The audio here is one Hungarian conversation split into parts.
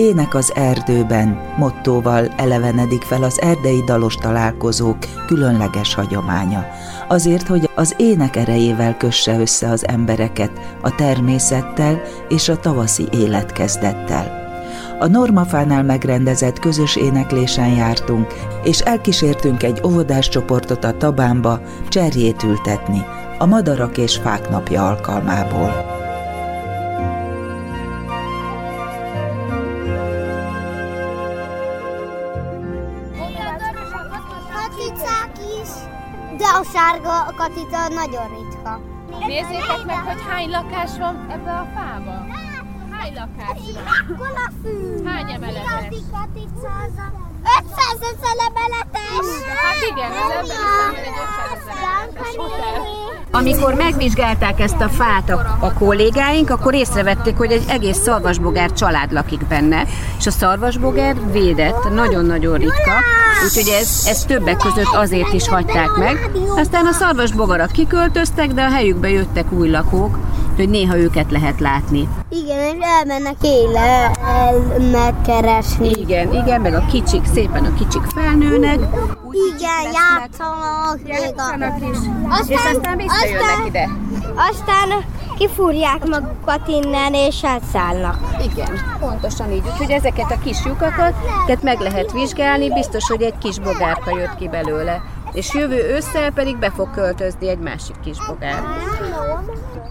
Ének az erdőben mottóval elevenedik fel az erdei dalos találkozók különleges hagyománya. Azért, hogy az ének erejével kösse össze az embereket a természettel és a tavaszi életkezdettel. A Normafánál megrendezett közös éneklésen jártunk, és elkísértünk egy óvodás csoportot a Tabánba cserjét ültetni, a Madarak és Fák napja alkalmából. Sárga katica nagyon ritka. Nézzétek meg, hogy hány lakás van ebbe a fába. Hány lakás van? Hány emeletes? 500 emeletes! Hát igen, az ember is egy 500 emeletes amikor megvizsgálták ezt a fát a, a kollégáink, akkor észrevették, hogy egy egész szarvasbogár család lakik benne, és a szarvasbogár védett, nagyon-nagyon ritka, úgyhogy ez, ez többek között azért is hagyták meg. Aztán a szarvasbogarak kiköltöztek, de a helyükbe jöttek új lakók, hogy néha őket lehet látni. Igen, és elmennek éle megkeresni. Igen, igen, meg a kicsik, szépen a kicsik felnőnek. Igen, játszanak. Játszanak is. Aztán, és aztán visszajönnek aztán, ide. Aztán kifúrják magukat innen, és elszállnak. Igen, pontosan így. Úgyhogy ezeket a kis lyukakat tehát meg lehet vizsgálni, biztos, hogy egy kis bogárka jött ki belőle. És jövő ősszel pedig be fog költözni egy másik kis bogár.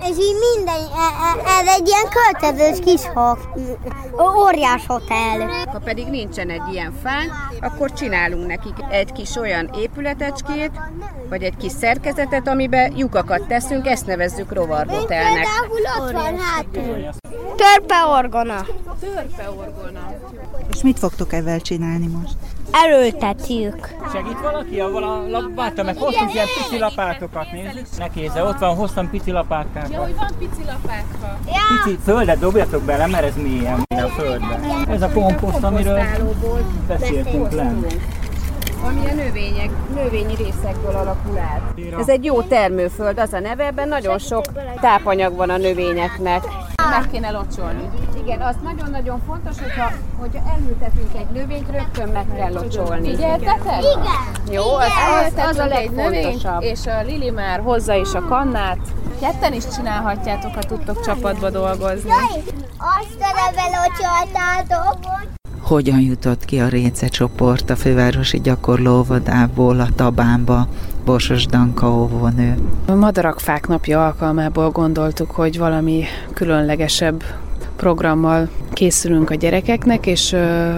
És így minden, e, e, ez egy ilyen költözős kis óriás hotel. Ha pedig nincsen egy ilyen fán, akkor csinálunk nekik egy kis olyan épületecskét, vagy egy kis szerkezetet, amiben lyukakat teszünk, ezt nevezzük rovarhotelnek. Például ott van hátul. Törpeorgona. Törpeorgona. És mit fogtok ezzel csinálni most? Erőltetjük. Segít valaki? A vala, látom, meg hoztunk ilyen pici lapátokat, nézzük. Nekézze, ott van, hoztam pici lapátokat. Ja, hogy van pici lapátka. Ja. Pici földet dobjatok bele, mert ez mélyen a földbe. Ez a komposzt, amiről beszéltünk lent ami a növények, növényi részekből alakul át. Ez egy jó termőföld, az a neve, ebben nagyon sok tápanyag van a növényeknek. Meg kéne locsolni. Igen, az nagyon-nagyon fontos, hogyha, hogyha elültetünk egy növényt, rögtön meg kell locsolni. Figyeltetek? Igen. Jó, az, az, az a legfontosabb. és a Lili már hozza is a kannát. Ketten is csinálhatjátok, ha tudtok csapatba dolgozni. Azt a locsoltátok hogyan jutott ki a Réce csoport a fővárosi gyakorlóvodából a Tabánba, Borsos Danka óvónő. A Madarakfák napja alkalmából gondoltuk, hogy valami különlegesebb programmal készülünk a gyerekeknek, és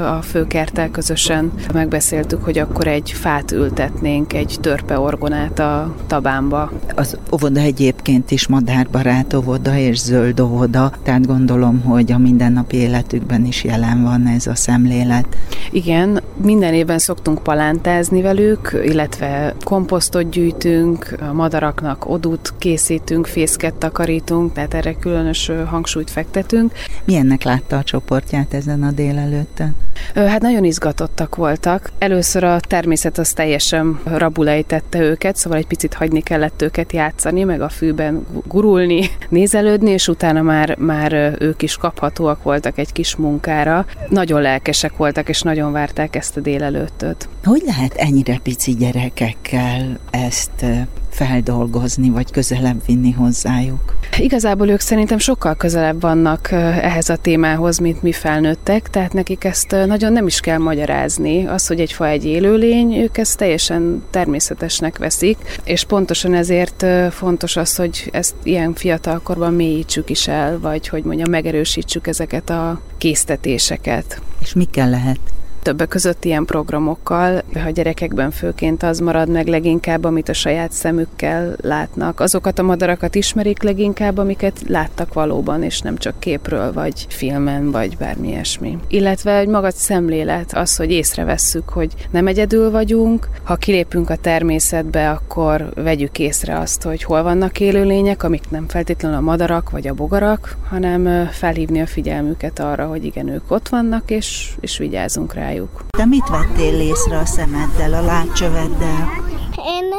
a főkertel közösen megbeszéltük, hogy akkor egy fát ültetnénk, egy törpeorgonát a tabámba. Az óvoda egyébként is madárbarát óvoda és zöld óvoda, tehát gondolom, hogy a mindennapi életükben is jelen van ez a szemlélet. Igen, minden évben szoktunk palántázni velük, illetve komposztot gyűjtünk, a madaraknak odút készítünk, fészket takarítunk, tehát erre különös hangsúlyt fektetünk. Milyennek látta a csoportját ezen a délelőtten? Hát nagyon izgatottak voltak. Először a természet az teljesen rabulejtette őket, szóval egy picit hagyni kellett őket játszani, meg a fűben gurulni, nézelődni, és utána már, már ők is kaphatóak voltak egy kis munkára. Nagyon lelkesek voltak, és nagyon várták ezt a délelőttöt. Hogy lehet ennyire pici gyerekekkel ezt feldolgozni, vagy közelebb vinni hozzájuk? Igazából ők szerintem sokkal közelebb vannak ehhez a témához, mint mi felnőttek, tehát nekik ezt nagyon nem is kell magyarázni. Az, hogy egy fa egy élőlény, ők ezt teljesen természetesnek veszik, és pontosan ezért fontos az, hogy ezt ilyen fiatalkorban mélyítsük is el, vagy hogy mondjam, megerősítsük ezeket a késztetéseket. És mikkel lehet Többek között ilyen programokkal, ha gyerekekben főként az marad meg leginkább, amit a saját szemükkel látnak. Azokat a madarakat ismerik leginkább, amiket láttak valóban, és nem csak képről, vagy filmen, vagy bármi ilyesmi. Illetve egy maga szemlélet, az, hogy észrevesszük, hogy nem egyedül vagyunk, ha kilépünk a természetbe, akkor vegyük észre azt, hogy hol vannak élőlények, amik nem feltétlenül a madarak vagy a bogarak, hanem felhívni a figyelmüket arra, hogy igen, ők ott vannak, és, és vigyázzunk rájuk. Te mit vettél észre a szemeddel, a látcsöveddel? Én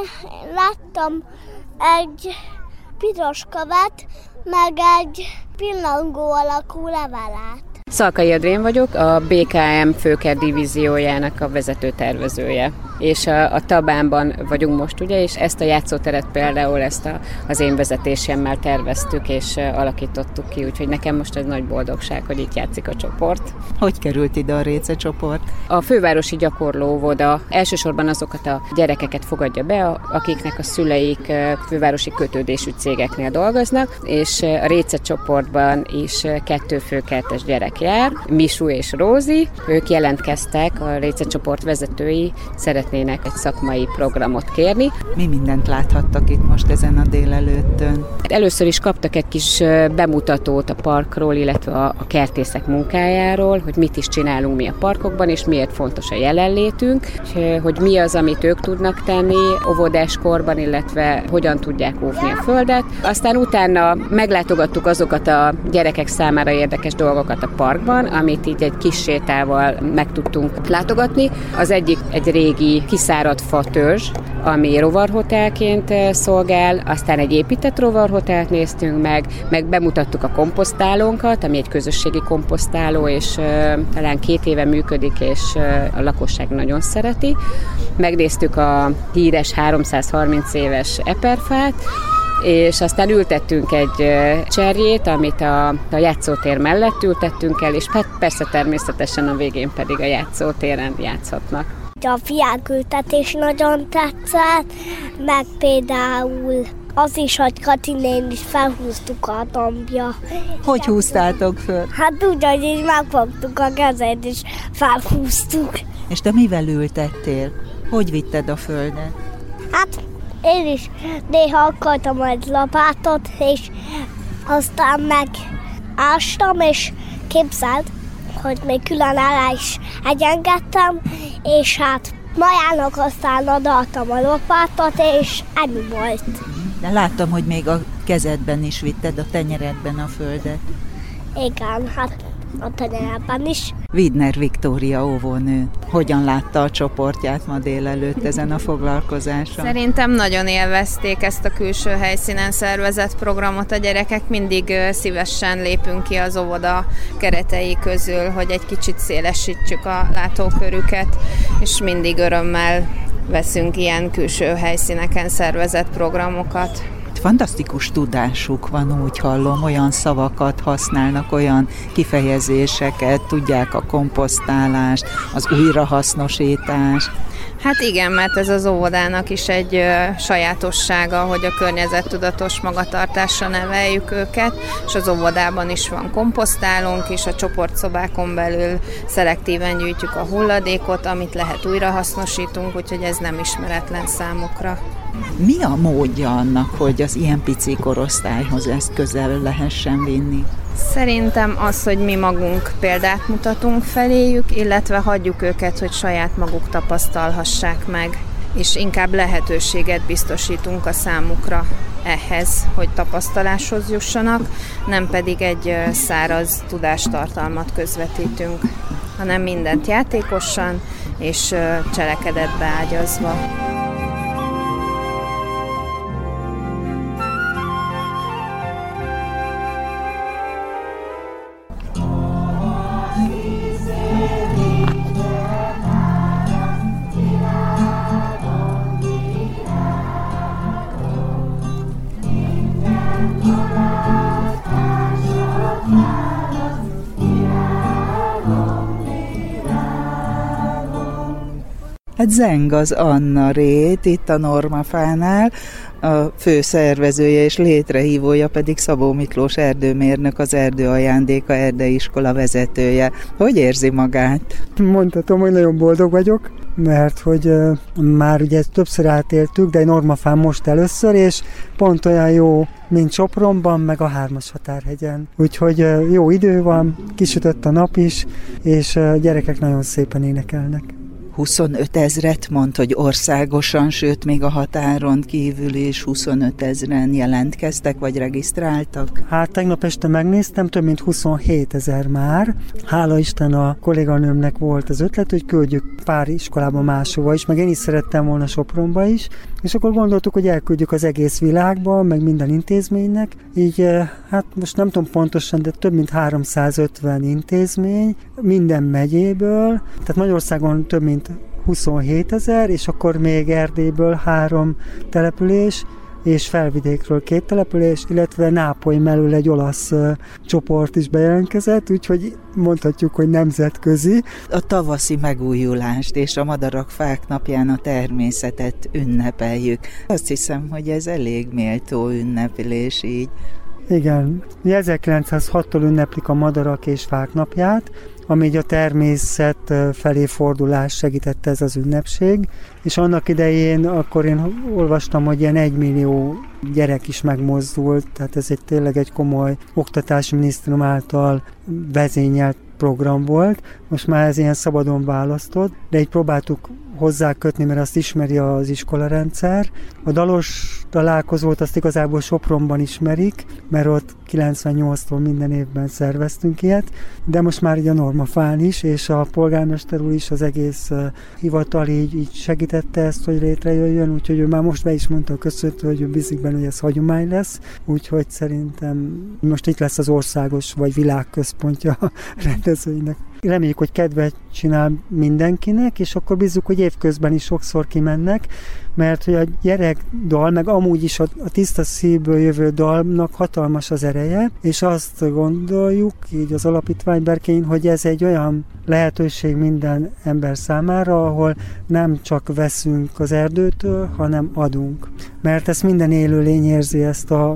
láttam egy piros követ, meg egy pillangó alakú levelet. Szalkai Adrén vagyok, a BKM főker divíziójának a vezető tervezője. És a, a Tabánban vagyunk most, ugye, és ezt a játszóteret például ezt a, az én vezetésemmel terveztük és alakítottuk ki, úgyhogy nekem most egy nagy boldogság, hogy itt játszik a csoport. Hogy került ide a Réce csoport? A fővárosi gyakorlóvoda elsősorban azokat a gyerekeket fogadja be, akiknek a szüleik fővárosi kötődésű cégeknél dolgoznak, és a Réce csoportban is kettő főkertes gyerek jár, Misu és Rózi. Ők jelentkeztek, a Réce csoport vezetői szeretnének egy szakmai programot kérni. Mi mindent láthattak itt most ezen a délelőttön? Először is kaptak egy kis bemutatót a parkról, illetve a kertészek munkájáról, hogy mit is csinálunk mi a parkokban, és miért fontos a jelenlétünk, hogy mi az, amit ők tudnak tenni óvodáskorban, illetve hogyan tudják óvni a földet. Aztán utána meglátogattuk azokat a gyerekek számára érdekes dolgokat a parkban, amit így egy kis sétával meg tudtunk látogatni. Az egyik egy régi kiszáradt fatörzs, ami rovarhotelként szolgál, aztán egy épített rovarhotelt néztünk meg, meg bemutattuk a komposztálónkat, ami egy közösségi komposztáló, és talán két éve működik, és a lakosság nagyon szereti. Megnéztük a híres 330 éves eperfát, és aztán ültettünk egy cserjét, amit a, a játszótér mellett ültettünk el, és hát persze természetesen a végén pedig a játszótéren játszhatnak. A fiákültetés nagyon tetszett, meg például az is, hogy Katinén is felhúztuk a dombja. Hogy húztátok föl? Hát úgy, hogy így megfogtuk a kezed, és felhúztuk. És te mivel ültettél? Hogy vitted a földet? Hát én is néha akartam egy lapátot, és aztán meg ástam, és képzeld, hogy még külön alá is egyengettem, és hát majának aztán adaltam a lopátot, és ennyi volt. De láttam, hogy még a kezedben is vitted, a tenyeredben a földet. Igen, hát a tenyerben is. Widner Viktória óvónő. Hogyan látta a csoportját ma délelőtt ezen a foglalkozáson? Szerintem nagyon élvezték ezt a külső helyszínen szervezett programot. A gyerekek mindig szívesen lépünk ki az óvoda keretei közül, hogy egy kicsit szélesítsük a látókörüket, és mindig örömmel veszünk ilyen külső helyszíneken szervezett programokat fantasztikus tudásuk van, úgy hallom, olyan szavakat használnak, olyan kifejezéseket, tudják a komposztálást, az újrahasznosítást. Hát igen, mert ez az óvodának is egy sajátossága, hogy a környezettudatos magatartásra neveljük őket, és az óvodában is van komposztálónk, és a csoportszobákon belül szelektíven gyűjtjük a hulladékot, amit lehet újrahasznosítunk, úgyhogy ez nem ismeretlen számukra. Mi a módja annak, hogy az ilyen pici korosztályhoz ezt közel lehessen vinni? Szerintem az, hogy mi magunk példát mutatunk feléjük, illetve hagyjuk őket, hogy saját maguk tapasztalhassák meg, és inkább lehetőséget biztosítunk a számukra ehhez, hogy tapasztaláshoz jussanak, nem pedig egy száraz tudástartalmat közvetítünk, hanem mindent játékosan és cselekedetbe ágyazva. Hát zeng az Anna Rét, itt a Normafánál, a fő szervezője és létrehívója pedig Szabó Miklós erdőmérnök, az Erdő Ajándéka Erdeiskola vezetője. Hogy érzi magát? Mondhatom, hogy nagyon boldog vagyok, mert hogy már ugye többször átéltük, de egy normafán most először, és pont olyan jó, mint Sopronban, meg a Hármas Határhegyen. Úgyhogy jó idő van, kisütött a nap is, és uh, gyerekek nagyon szépen énekelnek. 25 ezret mond, hogy országosan, sőt még a határon kívül is 25 ezren jelentkeztek, vagy regisztráltak? Hát tegnap este megnéztem, több mint 27 ezer már. Hála Isten a kolléganőmnek volt az ötlet, hogy küldjük pár iskolába máshova is, meg én is szerettem volna Sopronba is, és akkor gondoltuk, hogy elküldjük az egész világba, meg minden intézménynek. Így eh, hát most nem tudom pontosan, de több mint 350 intézmény minden megyéből, tehát Magyarországon több mint 27 ezer, és akkor még Erdélyből három település, és felvidékről két település, illetve Nápoly mellől egy olasz csoport is bejelentkezett, úgyhogy mondhatjuk, hogy nemzetközi. A tavaszi megújulást és a madarak fák napján a természetet ünnepeljük. Azt hiszem, hogy ez elég méltó ünnepülés így. Igen, 1906-tól ünneplik a madarak és fák napját, ami a természet felé fordulás segítette ez az ünnepség, és annak idején akkor én olvastam, hogy ilyen egymillió gyerek is megmozdult, tehát ez egy tényleg egy komoly oktatási minisztérium által vezényelt program volt, most már ez ilyen szabadon választott, de így próbáltuk hozzá kötni, mert azt ismeri az iskolarendszer. A dalos találkozót azt igazából Sopronban ismerik, mert ott 98-tól minden évben szerveztünk ilyet, de most már így a Normafán is, és a polgármester úr is az egész hivatal így, így segítette ezt, hogy létrejöjjön, úgyhogy ő már most be is mondta a köszöntő, hogy ő bízik benne, hogy ez hagyomány lesz, úgyhogy szerintem most itt lesz az országos vagy világközpontja a rendezvénynek. Reméljük, hogy kedvet csinál mindenkinek, és akkor bízzuk, hogy évközben is sokszor kimennek, mert hogy a gyerek dal, meg amúgy is a, tiszta szívből jövő dalnak hatalmas az ereje, és azt gondoljuk, így az alapítvány berkein, hogy ez egy olyan lehetőség minden ember számára, ahol nem csak veszünk az erdőtől, hanem adunk. Mert ezt minden élőlény érzi ezt a,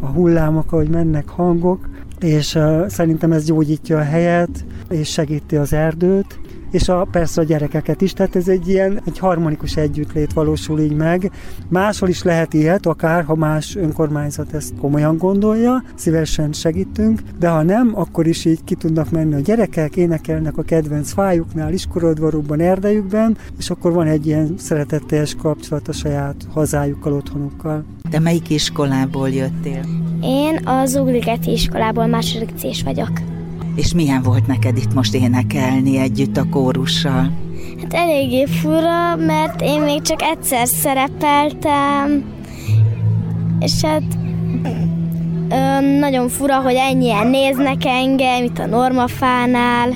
a hullámok, ahogy mennek hangok, és uh, szerintem ez gyógyítja a helyet, és segíti az erdőt, és a, persze a gyerekeket is, tehát ez egy ilyen egy harmonikus együttlét valósul így meg. Máshol is lehet ilyet, akár ha más önkormányzat ezt komolyan gondolja, szívesen segítünk, de ha nem, akkor is így ki tudnak menni a gyerekek, énekelnek a kedvenc fájuknál, iskorodvarukban, erdejükben, és akkor van egy ilyen szeretetteljes kapcsolat a saját hazájukkal, otthonukkal. De melyik iskolából jöttél? Én az Ugligeti iskolából második c vagyok. És milyen volt neked itt most énekelni együtt a kórussal? Hát eléggé fura, mert én még csak egyszer szerepeltem, és hát ö, nagyon fura, hogy ennyien néznek engem itt a Normafánál.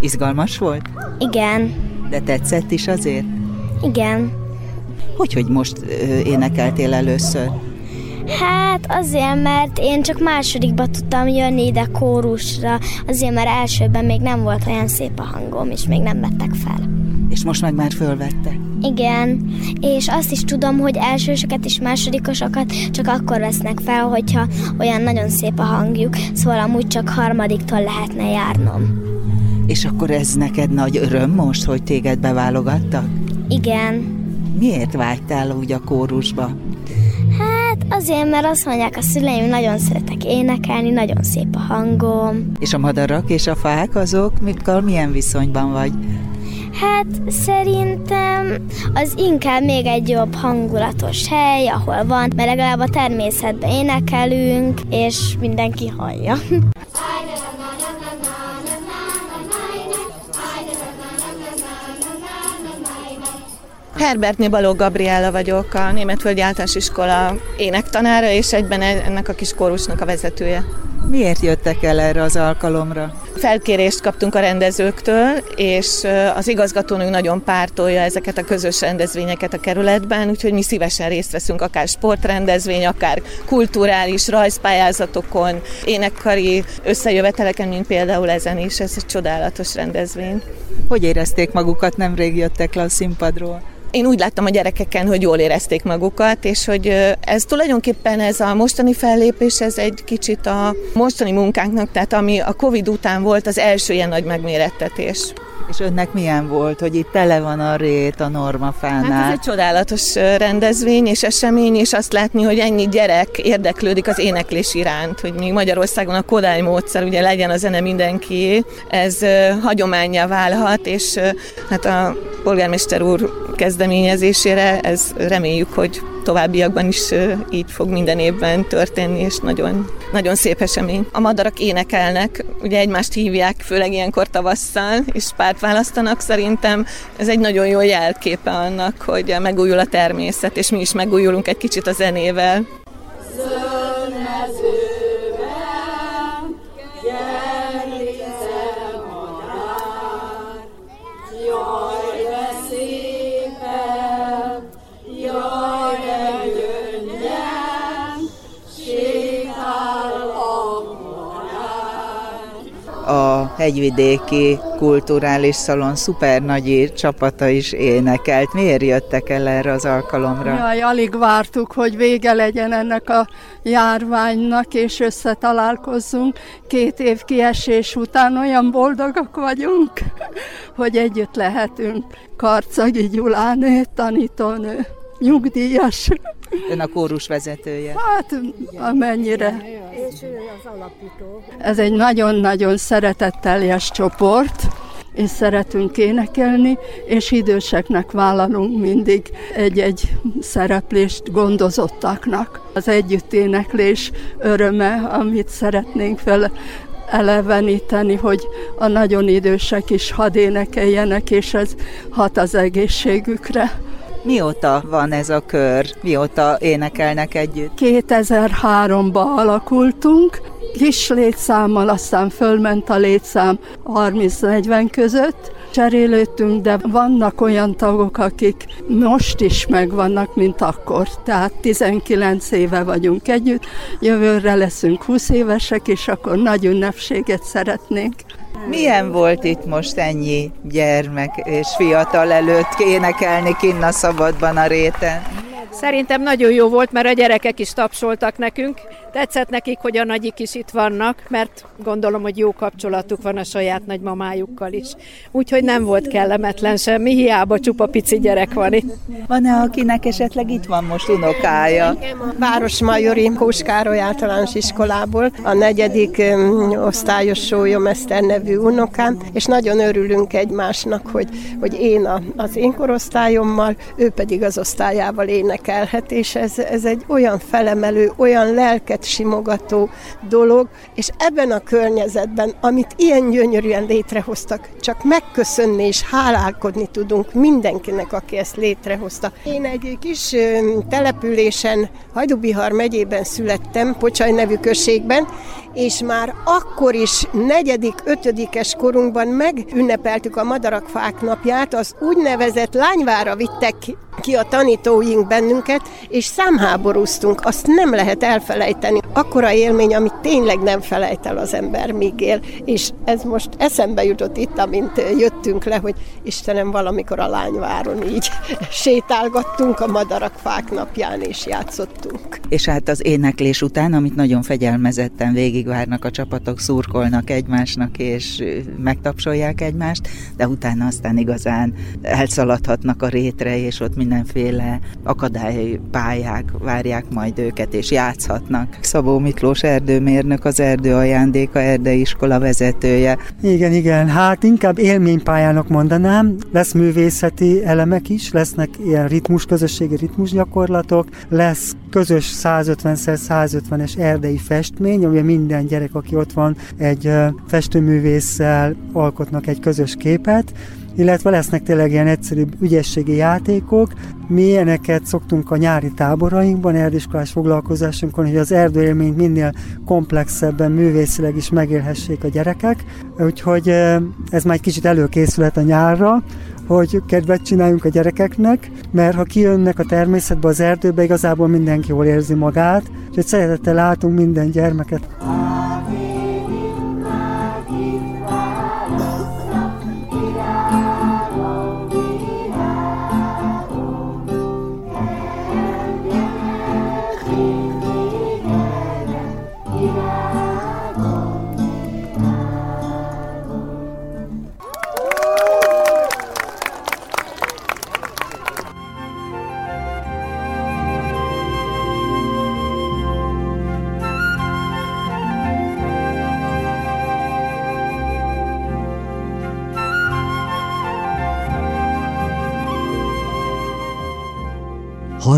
Izgalmas volt? Igen. De tetszett is azért? Igen. Hogy, hogy most ö, énekeltél először? Hát azért, mert én csak másodikba tudtam jönni ide kórusra, azért mert elsőben még nem volt olyan szép a hangom, és még nem vettek fel. És most meg már fölvette? Igen, és azt is tudom, hogy elsősöket és másodikosokat csak akkor vesznek fel, hogyha olyan nagyon szép a hangjuk, szóval amúgy csak harmadiktól lehetne járnom. És akkor ez neked nagy öröm most, hogy téged beválogattak? Igen. Miért vágytál úgy a kórusba? Azért, mert azt mondják a szüleim, nagyon szeretek énekelni, nagyon szép a hangom. És a madarak és a fák azok, mikor milyen viszonyban vagy? Hát szerintem az inkább még egy jobb hangulatos hely, ahol van, mert legalább a természetben énekelünk, és mindenki hallja. Herbertné Balogh Gabriella vagyok, a Németföldi Általános Iskola énektanára, és egyben ennek a kis kórusnak a vezetője. Miért jöttek el erre az alkalomra? Felkérést kaptunk a rendezőktől, és az igazgatónő nagyon pártolja ezeket a közös rendezvényeket a kerületben, úgyhogy mi szívesen részt veszünk akár sportrendezvény, akár kulturális rajzpályázatokon, énekkari összejöveteleken, mint például ezen is. Ez egy csodálatos rendezvény. Hogy érezték magukat, nemrég jöttek le a színpadról? Én úgy láttam a gyerekeken, hogy jól érezték magukat, és hogy ez tulajdonképpen ez a mostani fellépés, ez egy kicsit a mostani munkánknak, tehát ami a Covid után volt az első ilyen nagy megmérettetés. És önnek milyen volt, hogy itt tele van a rét a normafánál? Hát ez egy csodálatos rendezvény és esemény, és azt látni, hogy ennyi gyerek érdeklődik az éneklés iránt, hogy még Magyarországon a Kodály módszer, ugye legyen a zene mindenki, ez hagyományá válhat, és hát a polgármester úr kezdeményezésére ez reméljük, hogy továbbiakban is így fog minden évben történni, és nagyon, nagyon szép esemény. A madarak énekelnek, ugye egymást hívják, főleg ilyenkor tavasszal, és párt választanak. Szerintem ez egy nagyon jó jelképe annak, hogy megújul a természet, és mi is megújulunk egy kicsit a zenével. A hegyvidéki kulturális szalon szuper nagy csapata is énekelt. Miért jöttek el erre az alkalomra? Jaj, alig vártuk, hogy vége legyen ennek a járványnak, és összetalálkozzunk. Két év kiesés után olyan boldogak vagyunk, hogy együtt lehetünk. Karcagi Gyuláné, tanítónő, nyugdíjas. Ön a kórus vezetője. Hát, amennyire. És ő az alapító. Ez egy nagyon-nagyon szeretetteljes csoport, és szeretünk énekelni, és időseknek vállalunk mindig egy-egy szereplést gondozottaknak. Az együtténeklés öröme, amit szeretnénk fel eleveníteni, hogy a nagyon idősek is hadd énekeljenek, és ez hat az egészségükre. Mióta van ez a kör? Mióta énekelnek együtt? 2003-ban alakultunk, kis létszámmal, aztán fölment a létszám 30-40 között, cserélődtünk, de vannak olyan tagok, akik most is megvannak, mint akkor. Tehát 19 éve vagyunk együtt, jövőre leszünk 20 évesek, és akkor nagy ünnepséget szeretnénk. Milyen volt itt most ennyi gyermek és fiatal előtt énekelni kinn a szabadban a réten? Szerintem nagyon jó volt, mert a gyerekek is tapsoltak nekünk. Tetszett nekik, hogy a nagyik is itt vannak, mert gondolom, hogy jó kapcsolatuk van a saját nagymamájukkal is. Úgyhogy nem volt kellemetlen semmi, hiába csupa pici gyerek van itt. Van-e, akinek esetleg itt van most unokája? Városmajori Kóskároly általános iskolából, a negyedik osztályos Sólyom Eszter nevű unokám, és nagyon örülünk egymásnak, hogy, hogy én a, az én korosztályommal, ő pedig az osztályával ének énekelhet, és ez, ez egy olyan felemelő, olyan lelket simogató dolog, és ebben a környezetben, amit ilyen gyönyörűen létrehoztak, csak megköszönni és hálálkodni tudunk mindenkinek, aki ezt létrehozta. Én egy kis településen, Hajdubihar megyében születtem, Pocsaj nevű községben, és már akkor is negyedik, ötödikes korunkban megünnepeltük a Madarakfák napját, az úgynevezett lányvára vittek ki a tanítóink bennünket, és számháborúztunk, azt nem lehet elfelejteni. Akkora élmény, amit tényleg nem felejt el az ember, míg él. És ez most eszembe jutott itt, amint jöttünk le, hogy Istenem, valamikor a lányváron így sétálgattunk a Madarakfák napján, és játszottunk. És hát az éneklés után, amit nagyon fegyelmezetten végigvárnak a csapatok, szurkolnak egymásnak, és megtapsolják egymást, de utána aztán igazán elszaladhatnak a rétre, és ott mindenféle akadálypályák várják majd őket, és játszhatnak. Szabó Miklós erdőmérnök, az erdő ajándéka erdeiskola vezetője. Igen, igen, hát inkább élménypályának mondanám, lesz művészeti elemek is, lesznek ilyen ritmus, közösségi ritmus gyakorlatok, lesz közös 150x150-es erdei festmény, ami minden gyerek, aki ott van, egy festőművésszel alkotnak egy közös képet, illetve lesznek tényleg ilyen egyszerű ügyességi játékok. Mi ilyeneket szoktunk a nyári táborainkban, erdiskolás foglalkozásunkon, hogy az erdőélményt minél komplexebben, művészileg is megélhessék a gyerekek. Úgyhogy ez már egy kicsit előkészület a nyárra, hogy kedvet csináljunk a gyerekeknek, mert ha kijönnek a természetbe, az erdőbe, igazából mindenki jól érzi magát, úgyhogy szeretettel látunk minden gyermeket.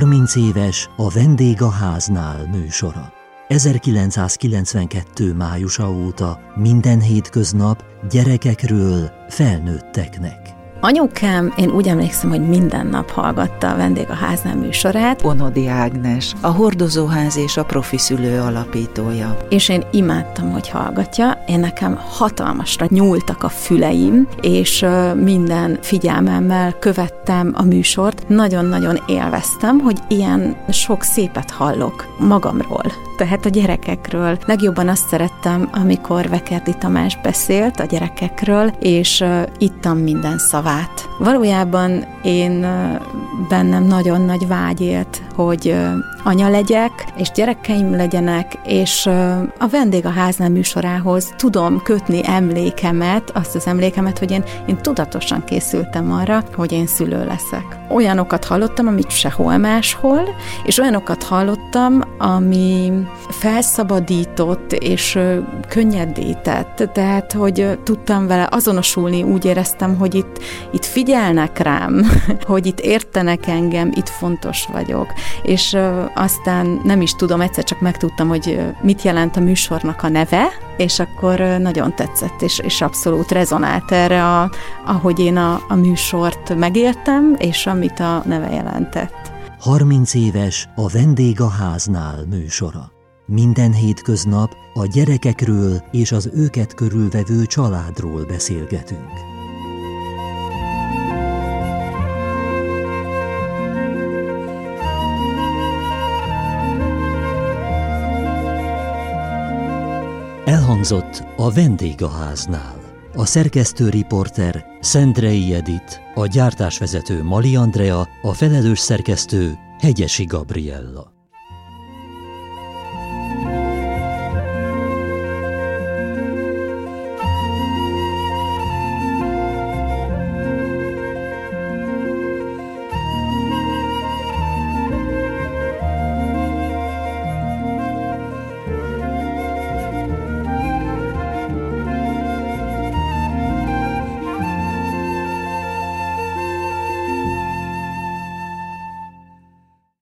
30 éves a Vendég a háznál műsora. 1992. májusa óta minden hétköznap gyerekekről felnőtteknek. Anyukám, én úgy emlékszem, hogy minden nap hallgatta a vendég a háznál műsorát. Onodi Ágnes, a hordozóház és a profi szülő alapítója. És én imádtam, hogy hallgatja. Én nekem hatalmasra nyúltak a füleim, és minden figyelmemmel követtem a műsort. Nagyon-nagyon élveztem, hogy ilyen sok szépet hallok magamról, tehát a gyerekekről. Legjobban azt szerettem, amikor Vekerdi Tamás beszélt a gyerekekről, és ittam minden szavát szavát. Valójában én bennem nagyon nagy vágy élt, hogy anya legyek, és gyerekeim legyenek, és a vendég a háznál műsorához tudom kötni emlékemet, azt az emlékemet, hogy én, én tudatosan készültem arra, hogy én szülő leszek. Olyanokat hallottam, amit sehol máshol, és olyanokat hallottam, ami felszabadított és könnyedé tett, tehát, hogy tudtam vele azonosulni, úgy éreztem, hogy itt, itt figyelnek rám, hogy itt értenek engem, itt fontos vagyok. És aztán nem is tudom, egyszer csak megtudtam, hogy mit jelent a műsornak a neve, és akkor nagyon tetszett, és, és abszolút rezonált erre, a, ahogy én a, a műsort megéltem, és amit a neve jelentett. 30 éves a Vendég a háznál műsora. Minden hétköznap a gyerekekről és az őket körülvevő családról beszélgetünk. Elhangzott a vendégháznál. A szerkesztő riporter Szendrei Edit, a gyártásvezető Mali Andrea, a felelős szerkesztő Hegyesi Gabriella.